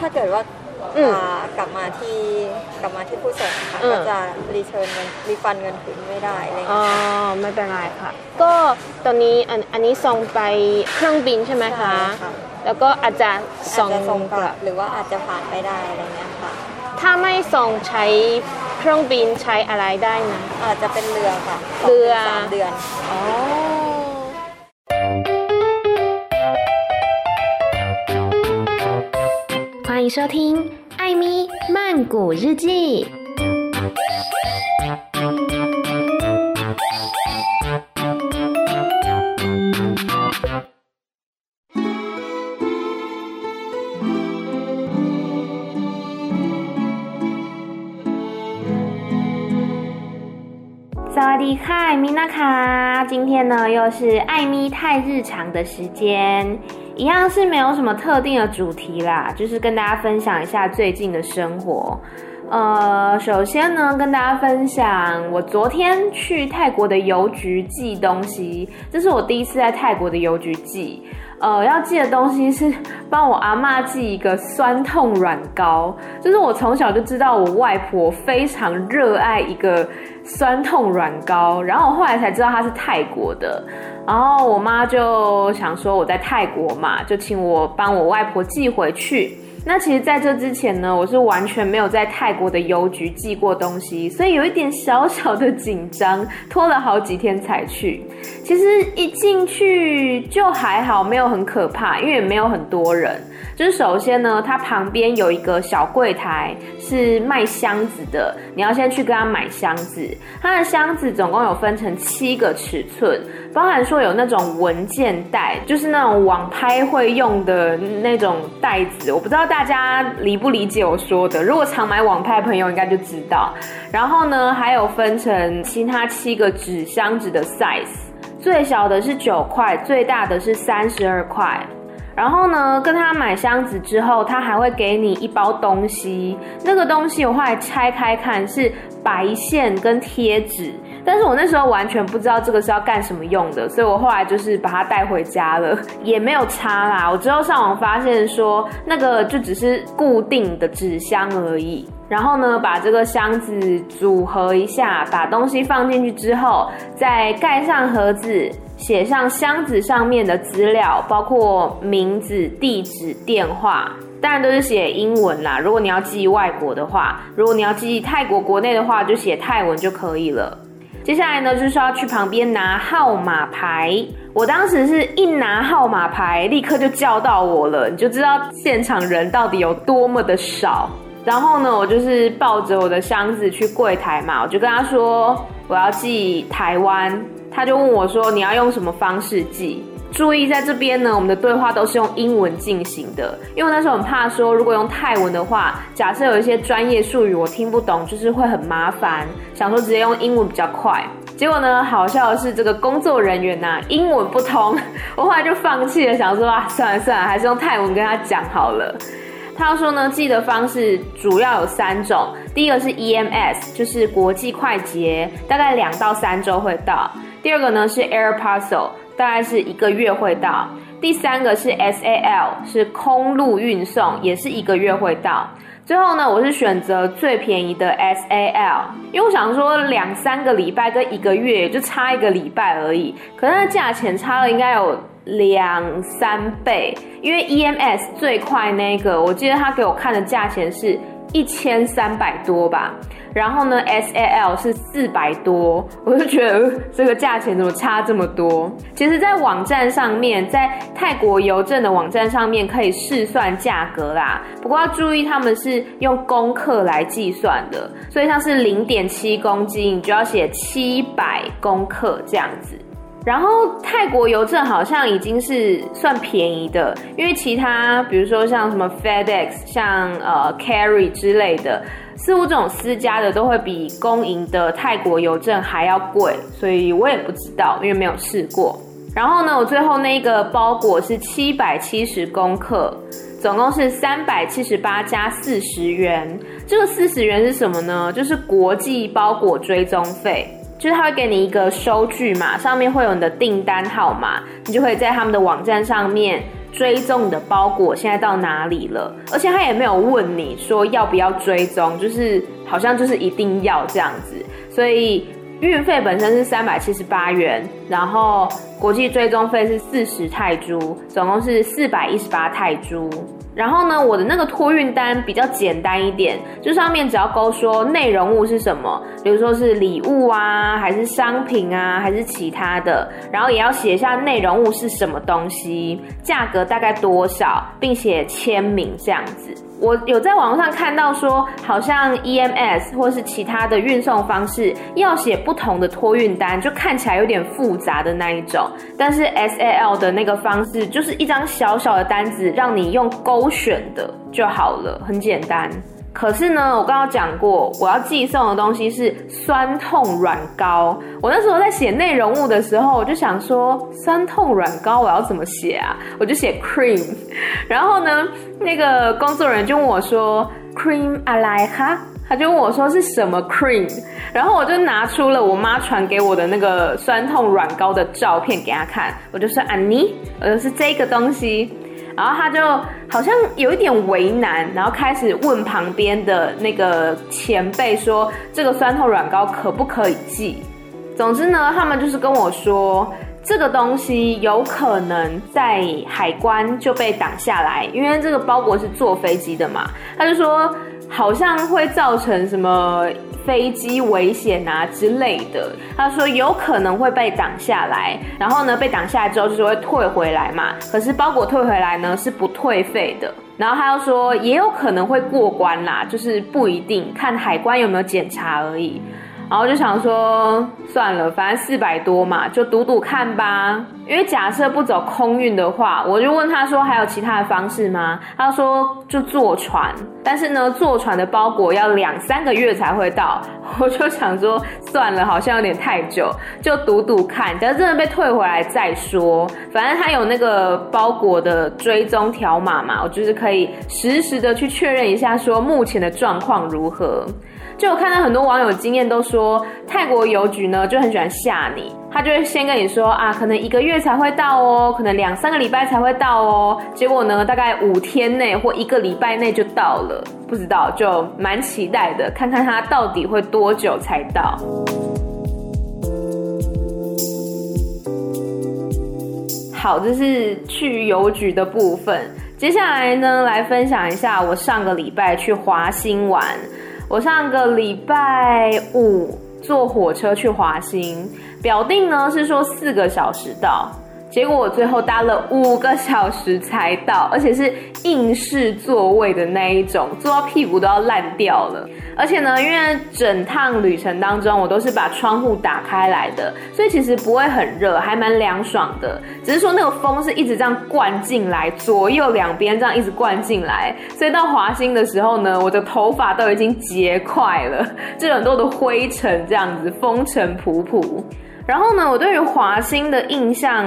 ถ้าเกิดว่าอืมอ่ากลับมาที่กลับมาที่ผู้ส่งค่ะอืม ก็จะรีเทิร์นเงินรีฟันเงินคืนไม่ได้อะไรอ๋อเงี้ย ไม่เป็นไรค่ะ ก็ตอนนี้อันอันนี้ส่งไปเครื่องบินใช่ไหมคะใช่ค่ะ แล้วก็อาจจะอาส่จงจะส่งกกลัลับบ หรือว่าอาจจะผ่านไปได้อะไรเงี้ยค่ะ ถ้าไม่ส่งใช้เครื่องบินใช้อะไรได้นะ อาจจะเป็นเรือค่ะสงเรือถึงสามเดือน อ๋อ 欢迎收听《艾咪曼谷日记》。嗨，米娜卡，今天呢又是艾米太日常的时间，一样是没有什么特定的主题啦，就是跟大家分享一下最近的生活。呃，首先呢，跟大家分享我昨天去泰国的邮局寄东西，这是我第一次在泰国的邮局寄。呃，要寄的东西是帮我阿妈寄一个酸痛软膏，就是我从小就知道我外婆非常热爱一个酸痛软膏，然后我后来才知道它是泰国的，然后我妈就想说我在泰国嘛，就请我帮我外婆寄回去。那其实在这之前呢，我是完全没有在泰国的邮局寄过东西，所以有一点小小的紧张，拖了好几天才去。其实一进去就还好，没有很可怕，因为也没有很多人。就是首先呢，它旁边有一个小柜台是卖箱子的，你要先去跟他买箱子。它的箱子总共有分成七个尺寸，包含说有那种文件袋，就是那种网拍会用的那种袋子。我不知道大家理不理解我说的，如果常买网拍朋友应该就知道。然后呢，还有分成其他七个纸箱子的 size，最小的是九块，最大的是三十二块。然后呢，跟他买箱子之后，他还会给你一包东西。那个东西我后来拆开看是白线跟贴纸，但是我那时候完全不知道这个是要干什么用的，所以我后来就是把它带回家了，也没有擦啦。我之后上网发现说，那个就只是固定的纸箱而已。然后呢，把这个箱子组合一下，把东西放进去之后，再盖上盒子。写上箱子上面的资料，包括名字、地址、电话，当然都是写英文啦。如果你要寄外国的话，如果你要寄泰国国内的话，就写泰文就可以了。接下来呢，就是要去旁边拿号码牌。我当时是一拿号码牌，立刻就叫到我了，你就知道现场人到底有多么的少。然后呢，我就是抱着我的箱子去柜台嘛，我就跟他说我要寄台湾。他就问我说：“你要用什么方式寄？”注意，在这边呢，我们的对话都是用英文进行的，因为那时候很怕说，如果用泰文的话，假设有一些专业术语我听不懂，就是会很麻烦。想说直接用英文比较快，结果呢，好笑的是这个工作人员呐、英文不通，我后来就放弃了，想说啊，算了算了，还是用泰文跟他讲好了。他说呢，寄的方式主要有三种，第一个是 EMS，就是国际快捷，大概两到三周会到。第二个呢是 Air Parcel，大概是一个月会到。第三个是 SAL，是空路运送，也是一个月会到。最后呢，我是选择最便宜的 SAL，因为我想说两三个礼拜跟一个月就差一个礼拜而已，可是它价钱差了应该有两三倍，因为 EMS 最快那个，我记得他给我看的价钱是一千三百多吧。然后呢，SAL 是四百多，我就觉得、这个价钱怎么差这么多？其实，在网站上面，在泰国邮政的网站上面可以试算价格啦。不过要注意，他们是用公克来计算的，所以像是零点七公斤，你就要写七百公克这样子。然后泰国邮政好像已经是算便宜的，因为其他比如说像什么 FedEx、像呃 Carry 之类的。似乎这种私家的都会比公营的泰国邮政还要贵，所以我也不知道，因为没有试过。然后呢，我最后那个包裹是七百七十公克，总共是三百七十八加四十元。这个四十元是什么呢？就是国际包裹追踪费，就是他会给你一个收据嘛，上面会有你的订单号码，你就可以在他们的网站上面追踪你的包裹现在到哪里了，而且他也没有问你说要不要追踪，就是好像就是一定要这样子，所以运费本身是三百七十八元，然后国际追踪费是四十泰铢，总共是四百一十八泰铢。然后呢，我的那个托运单比较简单一点，就上面只要勾说内容物是什么，比如说是礼物啊，还是商品啊，还是其他的，然后也要写一下内容物是什么东西，价格大概多少，并且签名这样子。我有在网上看到说，好像 EMS 或是其他的运送方式要写不同的托运单，就看起来有点复杂的那一种。但是 SAL 的那个方式就是一张小小的单子，让你用勾选的就好了，很简单。可是呢，我刚刚讲过，我要寄送的东西是酸痛软膏。我那时候在写内容物的时候，我就想说，酸痛软膏我要怎么写啊？我就写 cream。然后呢，那个工作人员就问我说，cream 阿莱哈？他就问我说是什么 cream？然后我就拿出了我妈传给我的那个酸痛软膏的照片给他看，我就说安妮，我就是这个东西。然后他就好像有一点为难，然后开始问旁边的那个前辈说：“这个酸痛软膏可不可以寄？”总之呢，他们就是跟我说，这个东西有可能在海关就被挡下来，因为这个包裹是坐飞机的嘛。他就说好像会造成什么。飞机危险啊之类的，他说有可能会被挡下来，然后呢，被挡下来之后就是会退回来嘛。可是包裹退回来呢是不退费的，然后他又说也有可能会过关啦，就是不一定，看海关有没有检查而已。然后就想说算了，反正四百多嘛，就赌赌看吧。因为假设不走空运的话，我就问他说还有其他的方式吗？他说就坐船，但是呢，坐船的包裹要两三个月才会到。我就想说算了，好像有点太久，就赌赌看，等真的被退回来再说。反正他有那个包裹的追踪条码嘛，我就是可以实时的去确认一下，说目前的状况如何。就我看到很多网友经验都说，泰国邮局呢就很喜欢吓你，他就会先跟你说啊，可能一个月才会到哦，可能两三个礼拜才会到哦，结果呢大概五天内或一个礼拜内就到了，不知道就蛮期待的，看看他到底会多久才到。好，这是去邮局的部分，接下来呢来分享一下我上个礼拜去华兴玩。我上个礼拜五坐火车去华兴，表定呢是说四个小时到。结果我最后搭了五个小时才到，而且是硬式座位的那一种，坐到屁股都要烂掉了。而且呢，因为整趟旅程当中我都是把窗户打开来的，所以其实不会很热，还蛮凉爽的。只是说那个风是一直这样灌进来，左右两边这样一直灌进来，所以到华兴的时候呢，我的头发都已经结块了，就很多的灰尘这样子，风尘仆仆。然后呢，我对于华欣的印象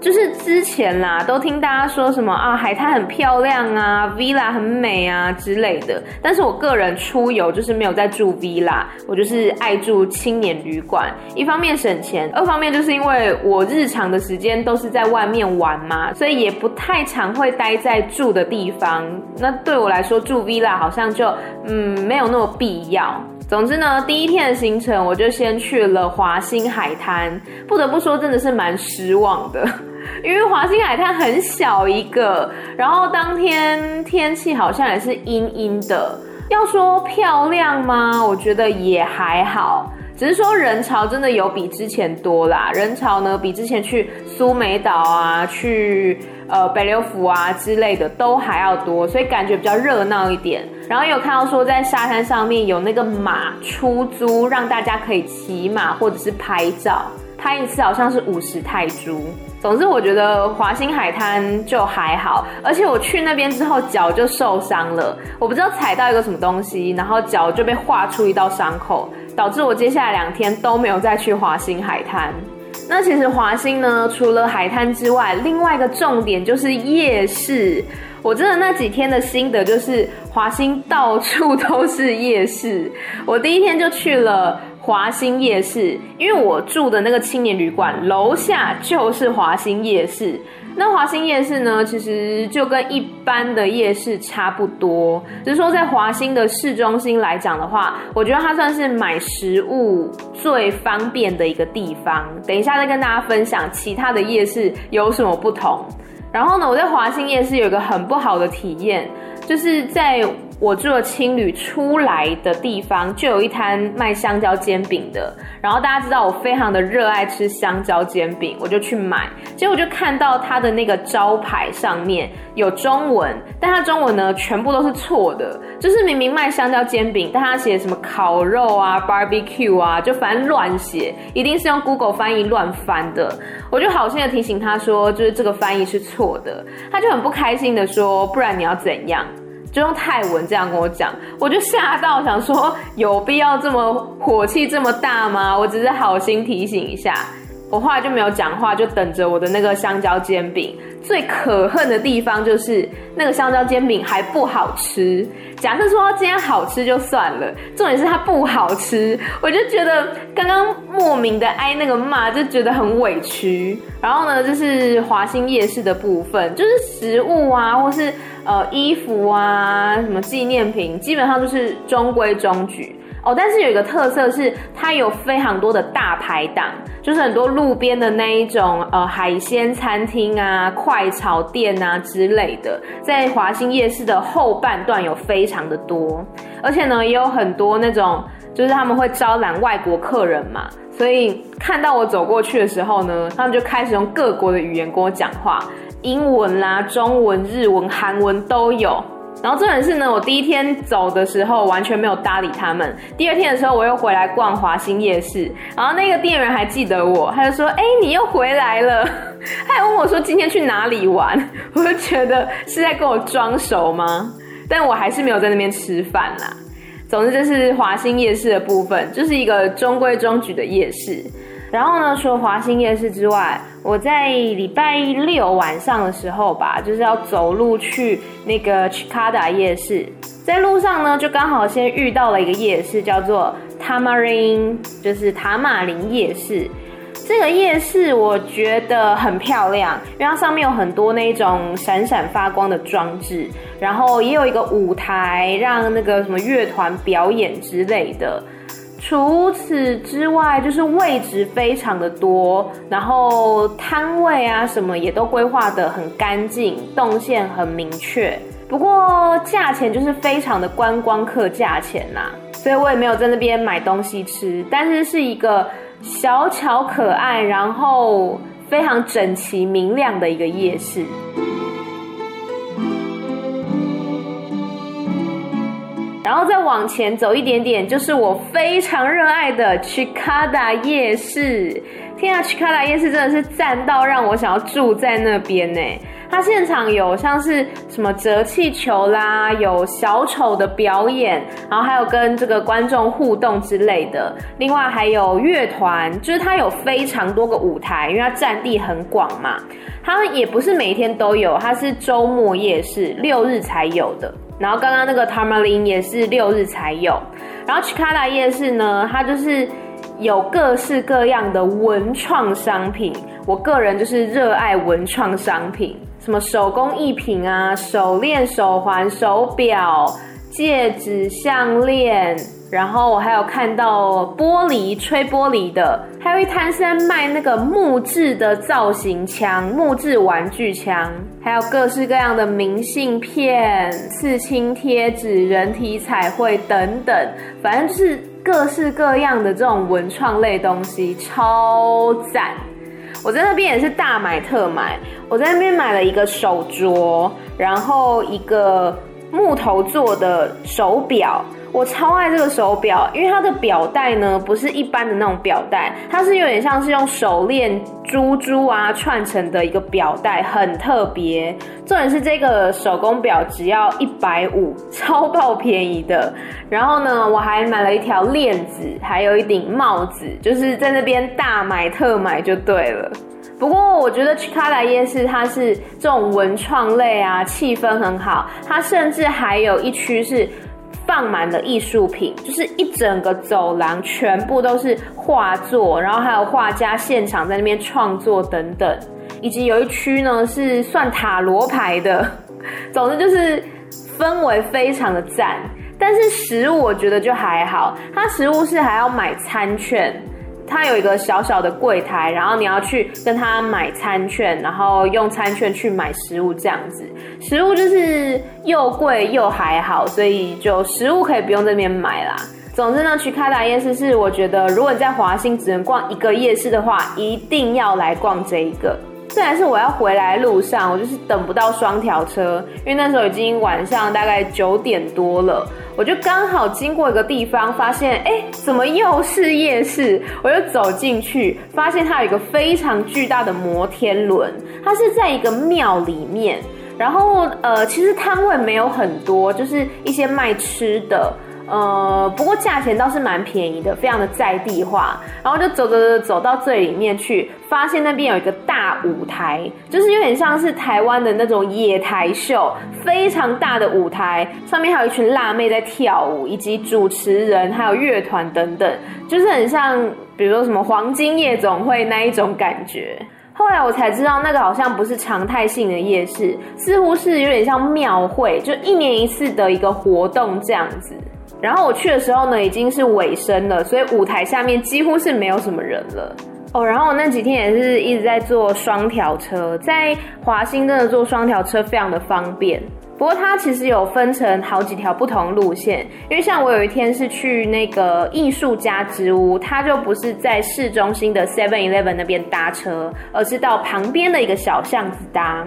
就是之前啦，都听大家说什么啊，海滩很漂亮啊，villa 很美啊之类的。但是我个人出游就是没有在住 villa，我就是爱住青年旅馆。一方面省钱，二方面就是因为我日常的时间都是在外面玩嘛，所以也不太常会待在住的地方。那对我来说，住 villa 好像就嗯没有那么必要。总之呢，第一天的行程我就先去了华兴海滩。不得不说，真的是蛮失望的，因为华兴海滩很小一个，然后当天天气好像也是阴阴的。要说漂亮吗？我觉得也还好，只是说人潮真的有比之前多啦。人潮呢，比之前去苏梅岛啊，去。呃，北流府啊之类的都还要多，所以感觉比较热闹一点。然后有看到说，在沙滩上面有那个马出租，让大家可以骑马或者是拍照，拍一次好像是五十泰铢。总之，我觉得华欣海滩就还好，而且我去那边之后脚就受伤了，我不知道踩到一个什么东西，然后脚就被划出一道伤口，导致我接下来两天都没有再去华欣海滩。那其实华兴呢，除了海滩之外，另外一个重点就是夜市。我真的那几天的心得就是，华兴到处都是夜市。我第一天就去了华兴夜市，因为我住的那个青年旅馆楼下就是华兴夜市。那华兴夜市呢，其实就跟一般的夜市差不多，只是说在华兴的市中心来讲的话，我觉得它算是买食物最方便的一个地方。等一下再跟大家分享其他的夜市有什么不同。然后呢，我在华兴夜市有一个很不好的体验，就是在。我住的青旅出来的地方就有一摊卖香蕉煎饼的，然后大家知道我非常的热爱吃香蕉煎饼，我就去买，结果就看到它的那个招牌上面有中文，但它中文呢全部都是错的，就是明明卖香蕉煎饼，但它写什么烤肉啊、barbecue 啊，就反正乱写，一定是用 Google 翻译乱翻的，我就好心的提醒他说，就是这个翻译是错的，他就很不开心的说，不然你要怎样？就用泰文这样跟我讲，我就吓到，想说有必要这么火气这么大吗？我只是好心提醒一下，我后来就没有讲话，就等着我的那个香蕉煎饼。最可恨的地方就是那个香蕉煎饼还不好吃。假设说今天好吃就算了，重点是它不好吃，我就觉得刚刚莫名的挨那个骂，就觉得很委屈。然后呢，就是华新夜市的部分，就是食物啊，或是。呃，衣服啊，什么纪念品，基本上都是中规中矩哦。但是有一个特色是，它有非常多的大排档，就是很多路边的那一种呃海鲜餐厅啊、快炒店啊之类的，在华兴夜市的后半段有非常的多，而且呢，也有很多那种就是他们会招揽外国客人嘛，所以看到我走过去的时候呢，他们就开始用各国的语言跟我讲话。英文啦、中文、日文、韩文都有。然后重点是呢，我第一天走的时候完全没有搭理他们。第二天的时候，我又回来逛华新夜市，然后那个店员还记得我，他就说：“哎、你又回来了。”他还问我说：“今天去哪里玩？” 我就觉得是在跟我装熟吗？但我还是没有在那边吃饭啦。总之，这是华兴夜市的部分，就是一个中规中矩的夜市。然后呢，除了华兴夜市之外，我在礼拜六晚上的时候吧，就是要走路去那个 Chicada 夜市，在路上呢，就刚好先遇到了一个夜市，叫做 Tamarin，就是塔马林夜市。这个夜市我觉得很漂亮，因为它上面有很多那种闪闪发光的装置，然后也有一个舞台，让那个什么乐团表演之类的。除此之外，就是位置非常的多，然后摊位啊什么也都规划得很干净，动线很明确。不过价钱就是非常的观光客价钱呐、所以我也没有在那边买东西吃。但是是一个小巧可爱，然后非常整齐明亮的一个夜市。然后再往前走一点点，就是我非常热爱的 Chicada 夜市。天啊，Chicada 夜市真的是赞到让我想要住在那边呢。它现场有像是什么折气球啦，有小丑的表演，然后还有跟这个观众互动之类的。另外还有乐团，就是它有非常多个舞台，因为它占地很广嘛。它也不是每天都有，它是周末夜市，六日才有的。然后刚刚那个 Tamarin 也是六日才有，然后 Chikada 夜市呢，它就是有各式各样的文创商品。我个人就是热爱文创商品，什么手工艺品啊，手链、手环、手表、戒指、项链。然后我还有看到玻璃吹玻璃的，还有一摊是在卖那个木质的造型枪、木质玩具枪，还有各式各样的明信片、刺青贴纸、人体彩绘等等，反正就是各式各样的这种文创类东西，超赞！我在那边也是大买特买，我在那边买了一个手镯，然后一个木头做的手表。我超爱这个手表，因为它的表带呢，不是一般的那种表带，它是有点像是用手链珠珠啊串成的一个表带，很特别。重点是这个手工表只要一百五，超爆便宜的。然后呢，我还买了一条链子，还有一顶帽子，就是在那边大买特买就对了。不过我觉得 Chikada 夜市它是这种文创类啊，气氛很好，它甚至还有一区是。放满了艺术品，就是一整个走廊全部都是画作，然后还有画家现场在那边创作等等。以及有一区呢是算塔罗牌的。总之就是氛围非常的赞，但是食物我觉得就还好，它食物是还要买餐券。它有一个小小的柜台，然后你要去跟他买餐券，然后用餐券去买食物这样子。食物就是又贵又还好，所以就食物可以不用这边买啦。总之呢，去卡达夜市是我觉得，如果你在华兴只能逛一个夜市的话，一定要来逛这一个。虽然是我要回来路上，我就是等不到双条车，因为那时候已经晚上大概九点多了，我就刚好经过一个地方，发现哎、怎么又是夜市？我就走进去，发现它有一个非常巨大的摩天轮，它是在一个庙里面，然后呃，其实摊位没有很多，就是一些卖吃的。呃，不过价钱倒是蛮便宜的，非常的在地化。然后就走走走走到最里面去，发现那边有一个大舞台，就是有点像是台湾的那种野台秀，非常大的舞台，上面还有一群辣妹在跳舞，以及主持人，还有乐团等等，就是很像，比如说什么黄金夜总会那一种感觉。后来我才知道，那个好像不是常态性的夜市，似乎是有点像庙会，就一年一次的一个活动这样子。然后我去的时候呢，已经是尾声了，所以舞台下面几乎是没有什么人了。哦，然后我那几天也是一直在坐双条车，在华兴真的坐双条车非常的方便。不过它其实有分成好几条不同路线，因为像我有一天是去那个艺术家之屋，它就不是在市中心的 Seven Eleven 那边搭车，而是到旁边的一个小巷子搭。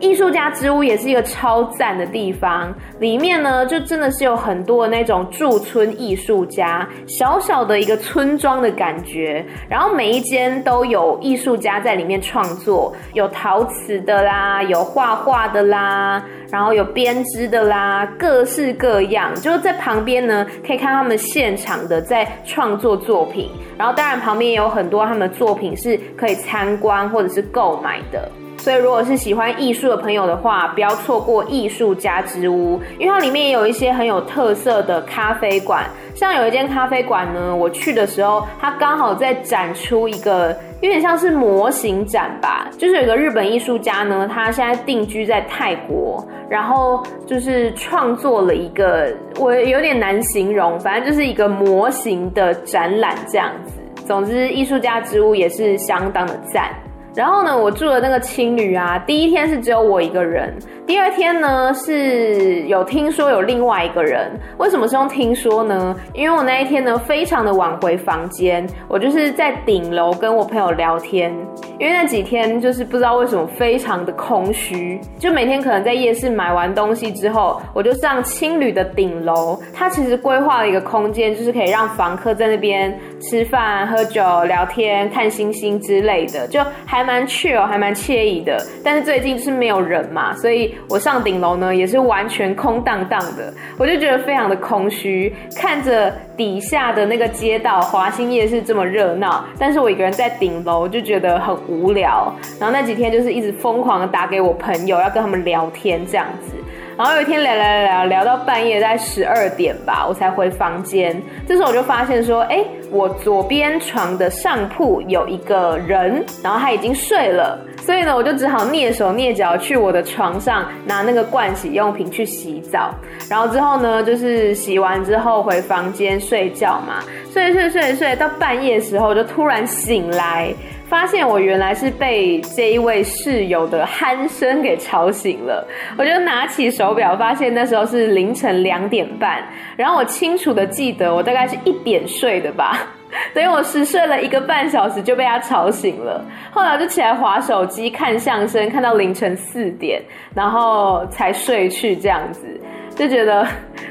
艺术家之屋也是一个超赞的地方，里面呢就真的是有很多的那种驻村艺术家，小小的一个村庄的感觉。然后每一间都有艺术家在里面创作，有陶瓷的啦，有画画的啦，然后有编织的啦，各式各样。就是在旁边呢，可以看他们现场的在创作作品。然后当然旁边也有很多他们的作品是可以参观或者是购买的。所以，如果是喜欢艺术的朋友的话，不要错过艺术家之屋，因为它里面也有一些很有特色的咖啡馆。像有一间咖啡馆呢，我去的时候，它刚好在展出一个有点像是模型展吧，就是有一个日本艺术家呢，他现在定居在泰国，然后就是创作了一个，我有点难形容，反正就是一个模型的展览这样子。总之，艺术家之屋也是相当的赞。然后呢，我住的那个青旅啊，第一天是只有我一个人，第二天呢是有听说有另外一个人。为什么是用听说呢？因为我那一天呢非常的晚回房间，我就是在顶楼跟我朋友聊天。因为那几天就是不知道为什么非常的空虚，就每天可能在夜市买完东西之后，我就上青旅的顶楼。它其实规划了一个空间，就是可以让房客在那边吃饭、喝酒、聊天、看星星之类的，就还蛮 chill，还蛮惬意的。但是最近是没有人嘛，所以我上顶楼呢也是完全空荡荡的，我就觉得非常的空虚，看着底下的那个街道华兴夜市这么热闹，但是我一个人在顶楼就觉得很。无聊，然后那几天就是一直疯狂的打给我朋友，要跟他们聊天这样子。然后有一天聊聊聊聊聊到半夜，在十二点吧，我才回房间。这时候我就发现说，哎，我左边床的上铺有一个人，然后他已经睡了，所以呢，我就只好蹑手蹑脚去我的床上拿那个盥洗用品去洗澡。然后之后呢，就是洗完之后回房间睡觉嘛，睡睡睡睡到半夜的时候就突然醒来。发现我原来是被这一位室友的鼾声给吵醒了，我就拿起手表，发现那时候是凌晨两点半。然后我清楚的记得，我大概是一点睡的吧，等于我实睡了一个半小时就被他吵醒了。后来就起来滑手机看相声，看到凌晨四点，然后才睡去这样子，就觉得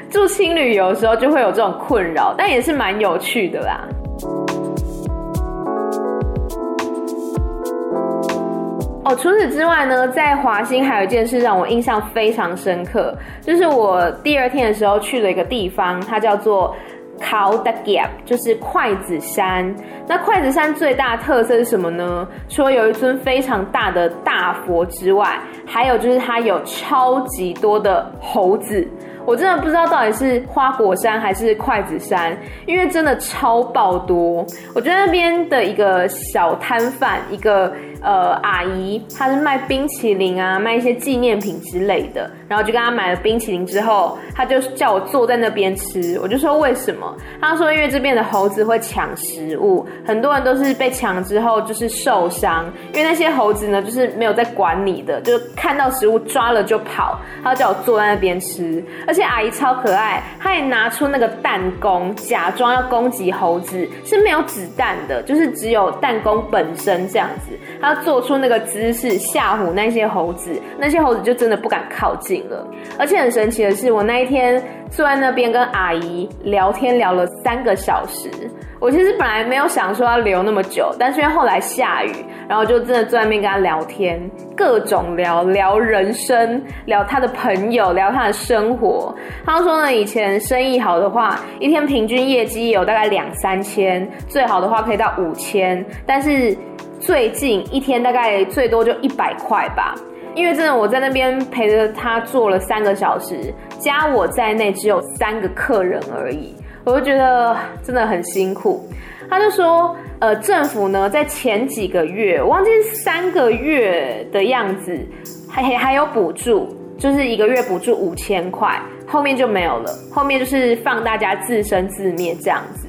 住青旅有时候就会有这种困扰，但也是蛮有趣的啦。哦，除此之外呢，在华兴还有一件事让我印象非常深刻，就是我第二天的时候去了一个地方，它叫做 Khao Dagiap，就是筷子山。那筷子山最大的特色是什么呢？除了有一尊非常大的大佛之外，还有就是它有超级多的猴子。我真的不知道到底是花果山还是筷子山，因为真的超爆多。我觉得那边的一个小摊贩，一个呃阿姨，她是卖冰淇淋啊，卖一些纪念品之类的，然后就跟她买了冰淇淋之后，她就叫我坐在那边吃，我就说为什么？她说因为这边的猴子会抢食物，很多人都是被抢之后就是受伤，因为那些猴子呢就是没有在管你的，就看到食物抓了就跑，她就叫我坐在那边吃，而且阿姨超可爱，她也拿出那个弹弓，假装要攻击猴子，是没有子弹的，就是只有弹弓本身这样子，做出那个姿势吓唬那些猴子，那些猴子就真的不敢靠近了。而且很神奇的是，我那一天坐在那边跟阿姨聊天聊了三个小时。我其实本来没有想说要留那么久，但是因为后来下雨，然后就真的坐在那边跟他聊天，各种聊聊人生，聊他的朋友，聊他的生活。他说呢，以前生意好的话，一天平均业绩有大概两三千，最好的话可以到五千，但是最近一天大概最多就一百块吧。因为真的我在那边陪着他坐了三个小时，加我在内只有三个客人而已。我就觉得真的很辛苦，他就说，呃，政府呢在前几个月，我忘记三个月的样子，还还有补助，就是一个月补助五千块，后面就没有了，后面就是放大家自生自灭这样子，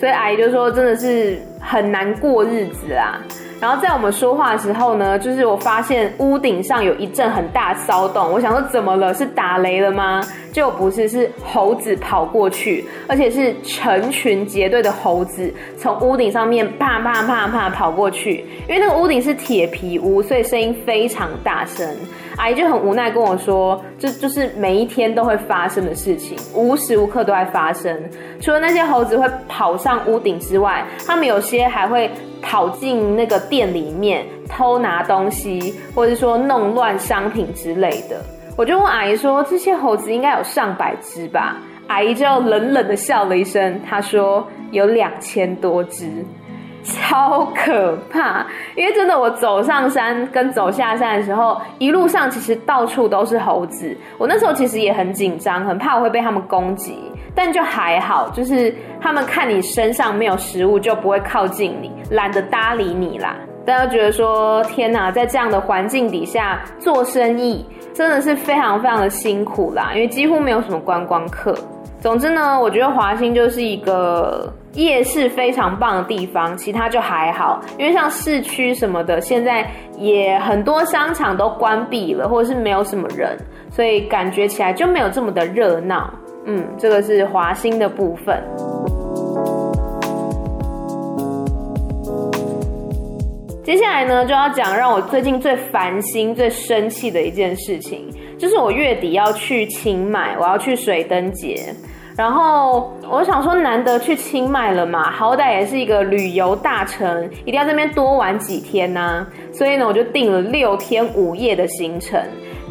所以阿姨就说真的是很难过日子啦。然后在我们说话的时候呢，就是我发现屋顶上有一阵很大骚动，我想说怎么了？是打雷了吗？就不是，是猴子跑过去，而且是成群结队的猴子从屋顶上面啪啪啪啪跑过去。因为那个屋顶是铁皮屋，所以声音非常大声。阿姨就很无奈跟我说，这就，是每一天都会发生的事情，无时无刻都在发生。除了那些猴子会跑上屋顶之外，他们有些还会。跑进那个店里面偷拿东西，或者说弄乱商品之类的。我就问阿姨说：“这些猴子应该有上百只吧？”阿姨就冷冷的笑了一声，她说：“有两千多只，超可怕。”因为真的，我走上山跟走下山的时候，一路上其实到处都是猴子。我那时候其实也很紧张，很怕我会被他们攻击。但就还好，就是他们看你身上没有食物，就不会靠近你，懒得搭理你啦。大家觉得说，天哪，在这样的环境底下做生意，真的是非常非常的辛苦啦，因为几乎没有什么观光客。总之呢，我觉得华兴就是一个夜市非常棒的地方，其他就还好，因为像市区什么的，现在也很多商场都关闭了，或者是没有什么人，所以感觉起来就没有这么的热闹。嗯，这个是华兴的部分。接下来呢，就要讲让我最近最烦心、最生气的一件事情，就是我月底要去清迈，我要去水灯节。然后我想说，难得去清迈了嘛，好歹也是一个旅游大城，一定要在那边多玩几天呐。所以呢，我就订了六天五夜的行程。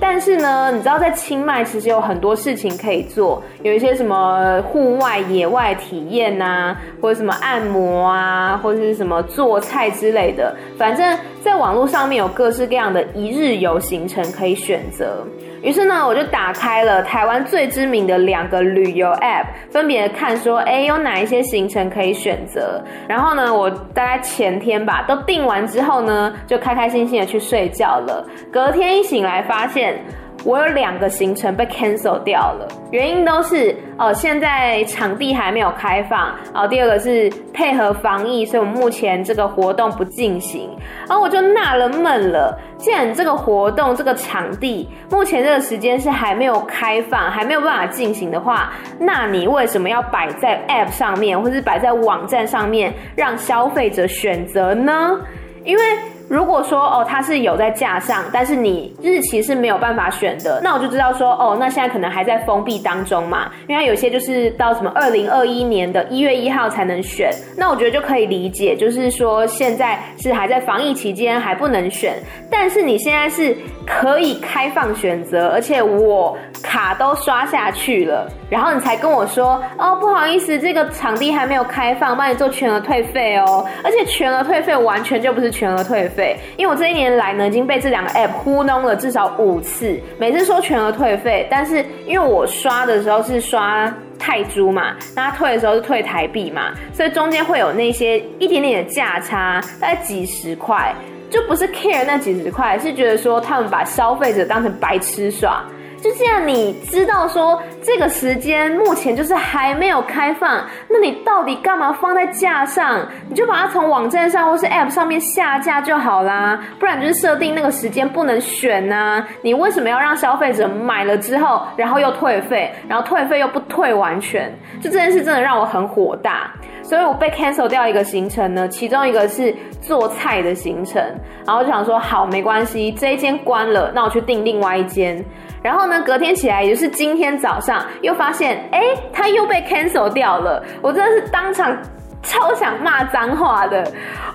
但是呢，你知道在清迈其实有很多事情可以做，有一些什么户外野外体验呐，或者什么按摩啊，或者是什么做菜之类的，反正在网络上面有各式各样的一日游行程可以选择。于是呢，我就打开了台湾最知名的两个旅游 App，分别看说，哎，有哪一些行程可以选择。然后呢，我大概前天吧，都订完之后呢，就开开心心的去睡觉了。隔天一醒来，发现。我有两个行程被 cancel 掉了，原因都是哦，现在场地还没有开放，然后第二个是配合防疫，所以我目前这个活动不进行。然后我就纳了闷了，既然这个活动这个场地目前这个时间是还没有开放，还没有办法进行的话，那你为什么要摆在 app 上面，或是摆在网站上面让消费者选择呢？因为如果说哦，它是有在架上，但是你日期是没有办法选的，那我就知道说哦，那现在可能还在封闭当中嘛，因为有些就是到什么二零二一年的一月一号才能选，那我觉得就可以理解，就是说现在是还在防疫期间还不能选，但是你现在是可以开放选择，而且我卡都刷下去了，然后你才跟我说哦，不好意思，这个场地还没有开放，帮你做全额退费哦，而且全额退费完全就不是全额退费。因为我这一年来呢，已经被这两个 app 糊弄了至少五次，每次说全额退费，但是因为我刷的时候是刷泰铢嘛，那退的时候是退台币嘛，所以中间会有那些一点点的价差，大概几十块。就不是 care 那几十块，是觉得说他们把消费者当成白痴耍。就既然你知道说这个时间目前就是还没有开放，那你到底干嘛放在架上？你就把它从网站上或是 App 上面下架就好啦，不然就是设定那个时间不能选呐、你为什么要让消费者买了之后，然后又退费，然后退费又不退完全？就这件事真的让我很火大。所以我被 cancel 掉一个行程呢，其中一个是做菜的行程，然后就想说好没关系，这一间关了，那我去订另外一间。然后呢，隔天起来，也就是今天早上，又发现，哎，他又被 cancel 掉了。我真的是当场超想骂脏话的。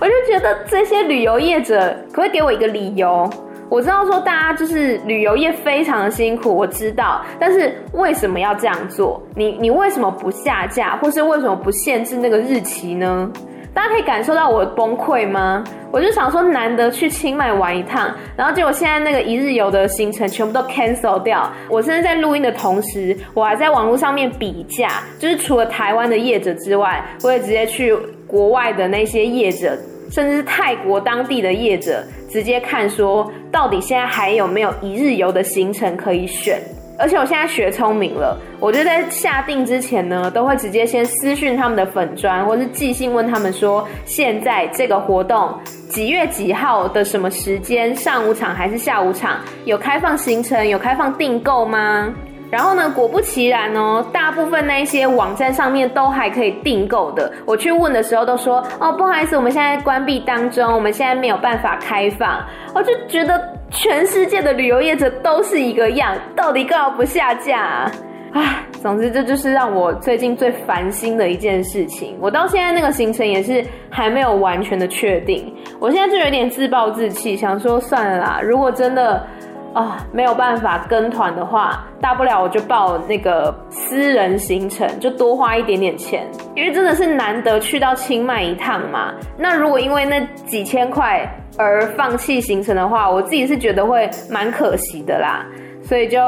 我就觉得这些旅游业者，可不可以给我一个理由？我知道说大家就是旅游业非常的辛苦，我知道，但是为什么要这样做？你你为什么不下架，或是为什么不限制那个日期呢？大家可以感受到我的崩溃吗？我就想说，难得去清迈玩一趟，然后结果现在那个一日游的行程全部都 cancel 掉。我甚至在录音的同时，我还在网络上面比价，就是除了台湾的业者之外，我也直接去国外的那些业者，甚至是泰国当地的业者，直接看说到底现在还有没有一日游的行程可以选。而且我现在学聪明了，我就在下定之前呢，都会直接先私讯他们的粉专，或是寄信问他们说，现在这个活动几月几号的什么时间，上午场还是下午场，有开放行程，有开放订购吗？然后呢，果不其然哦，大部分那些网站上面都还可以订购的。我去问的时候都说，哦，不好意思，我们现在关闭当中，我们现在没有办法开放。我就觉得全世界的旅游业者都是一个样，到底干嘛不下架啊？总之这就是让我最近最烦心的一件事情。我到现在那个行程也是还没有完全的确定，我现在就有点自暴自弃，想说算了啦，如果真的。啊、哦，没有办法跟团的话，大不了我就报那个私人行程，就多花一点点钱，因为真的是难得去到清迈一趟嘛。那如果因为那几千块而放弃行程的话，我自己是觉得会蛮可惜的啦。所以就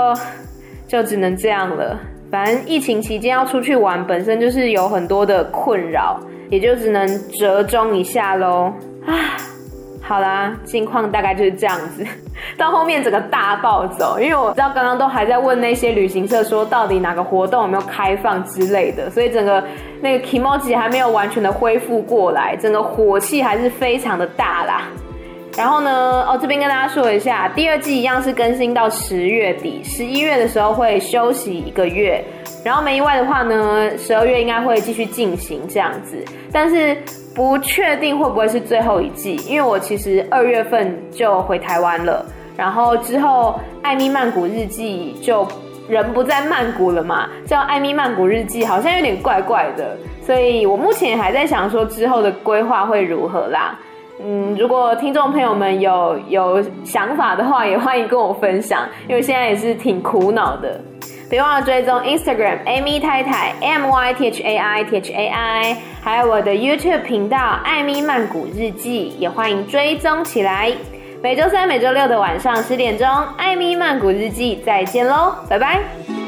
就只能这样了。反正疫情期间要出去玩，本身就是有很多的困扰，也就只能折中一下喽。啊。好啦，近况大概就是这样子。到后面整个大暴走，因为我知道刚刚都还在问那些旅行社说到底哪个活动有没有开放之类的，所以整个那个 kimoji 还没有完全的恢复过来，整个火气还是非常的大啦。然后呢，哦，这边跟大家说一下，第二季一样是更新到十月底，十一月的时候会休息一个月。然后没意外的话呢，十二月应该会继续进行这样子，但是。不确定会不会是最后一季，因为我其实二月份就回台湾了，然后之后艾米曼谷日记就人不在曼谷了嘛，叫艾米曼谷日记好像有点怪怪的，所以我目前还在想说之后的规划会如何啦。嗯，如果听众朋友们有有想法的话，也欢迎跟我分享，因为现在也是挺苦恼的。别忘了追踪 Instagram Amy 太太 M Y T H A I T H A I，还有我的 YouTube 频道艾米曼谷日记，也欢迎追踪起来。每周三、每周六的晚上十点钟，艾米曼谷日记，再见喽，拜拜。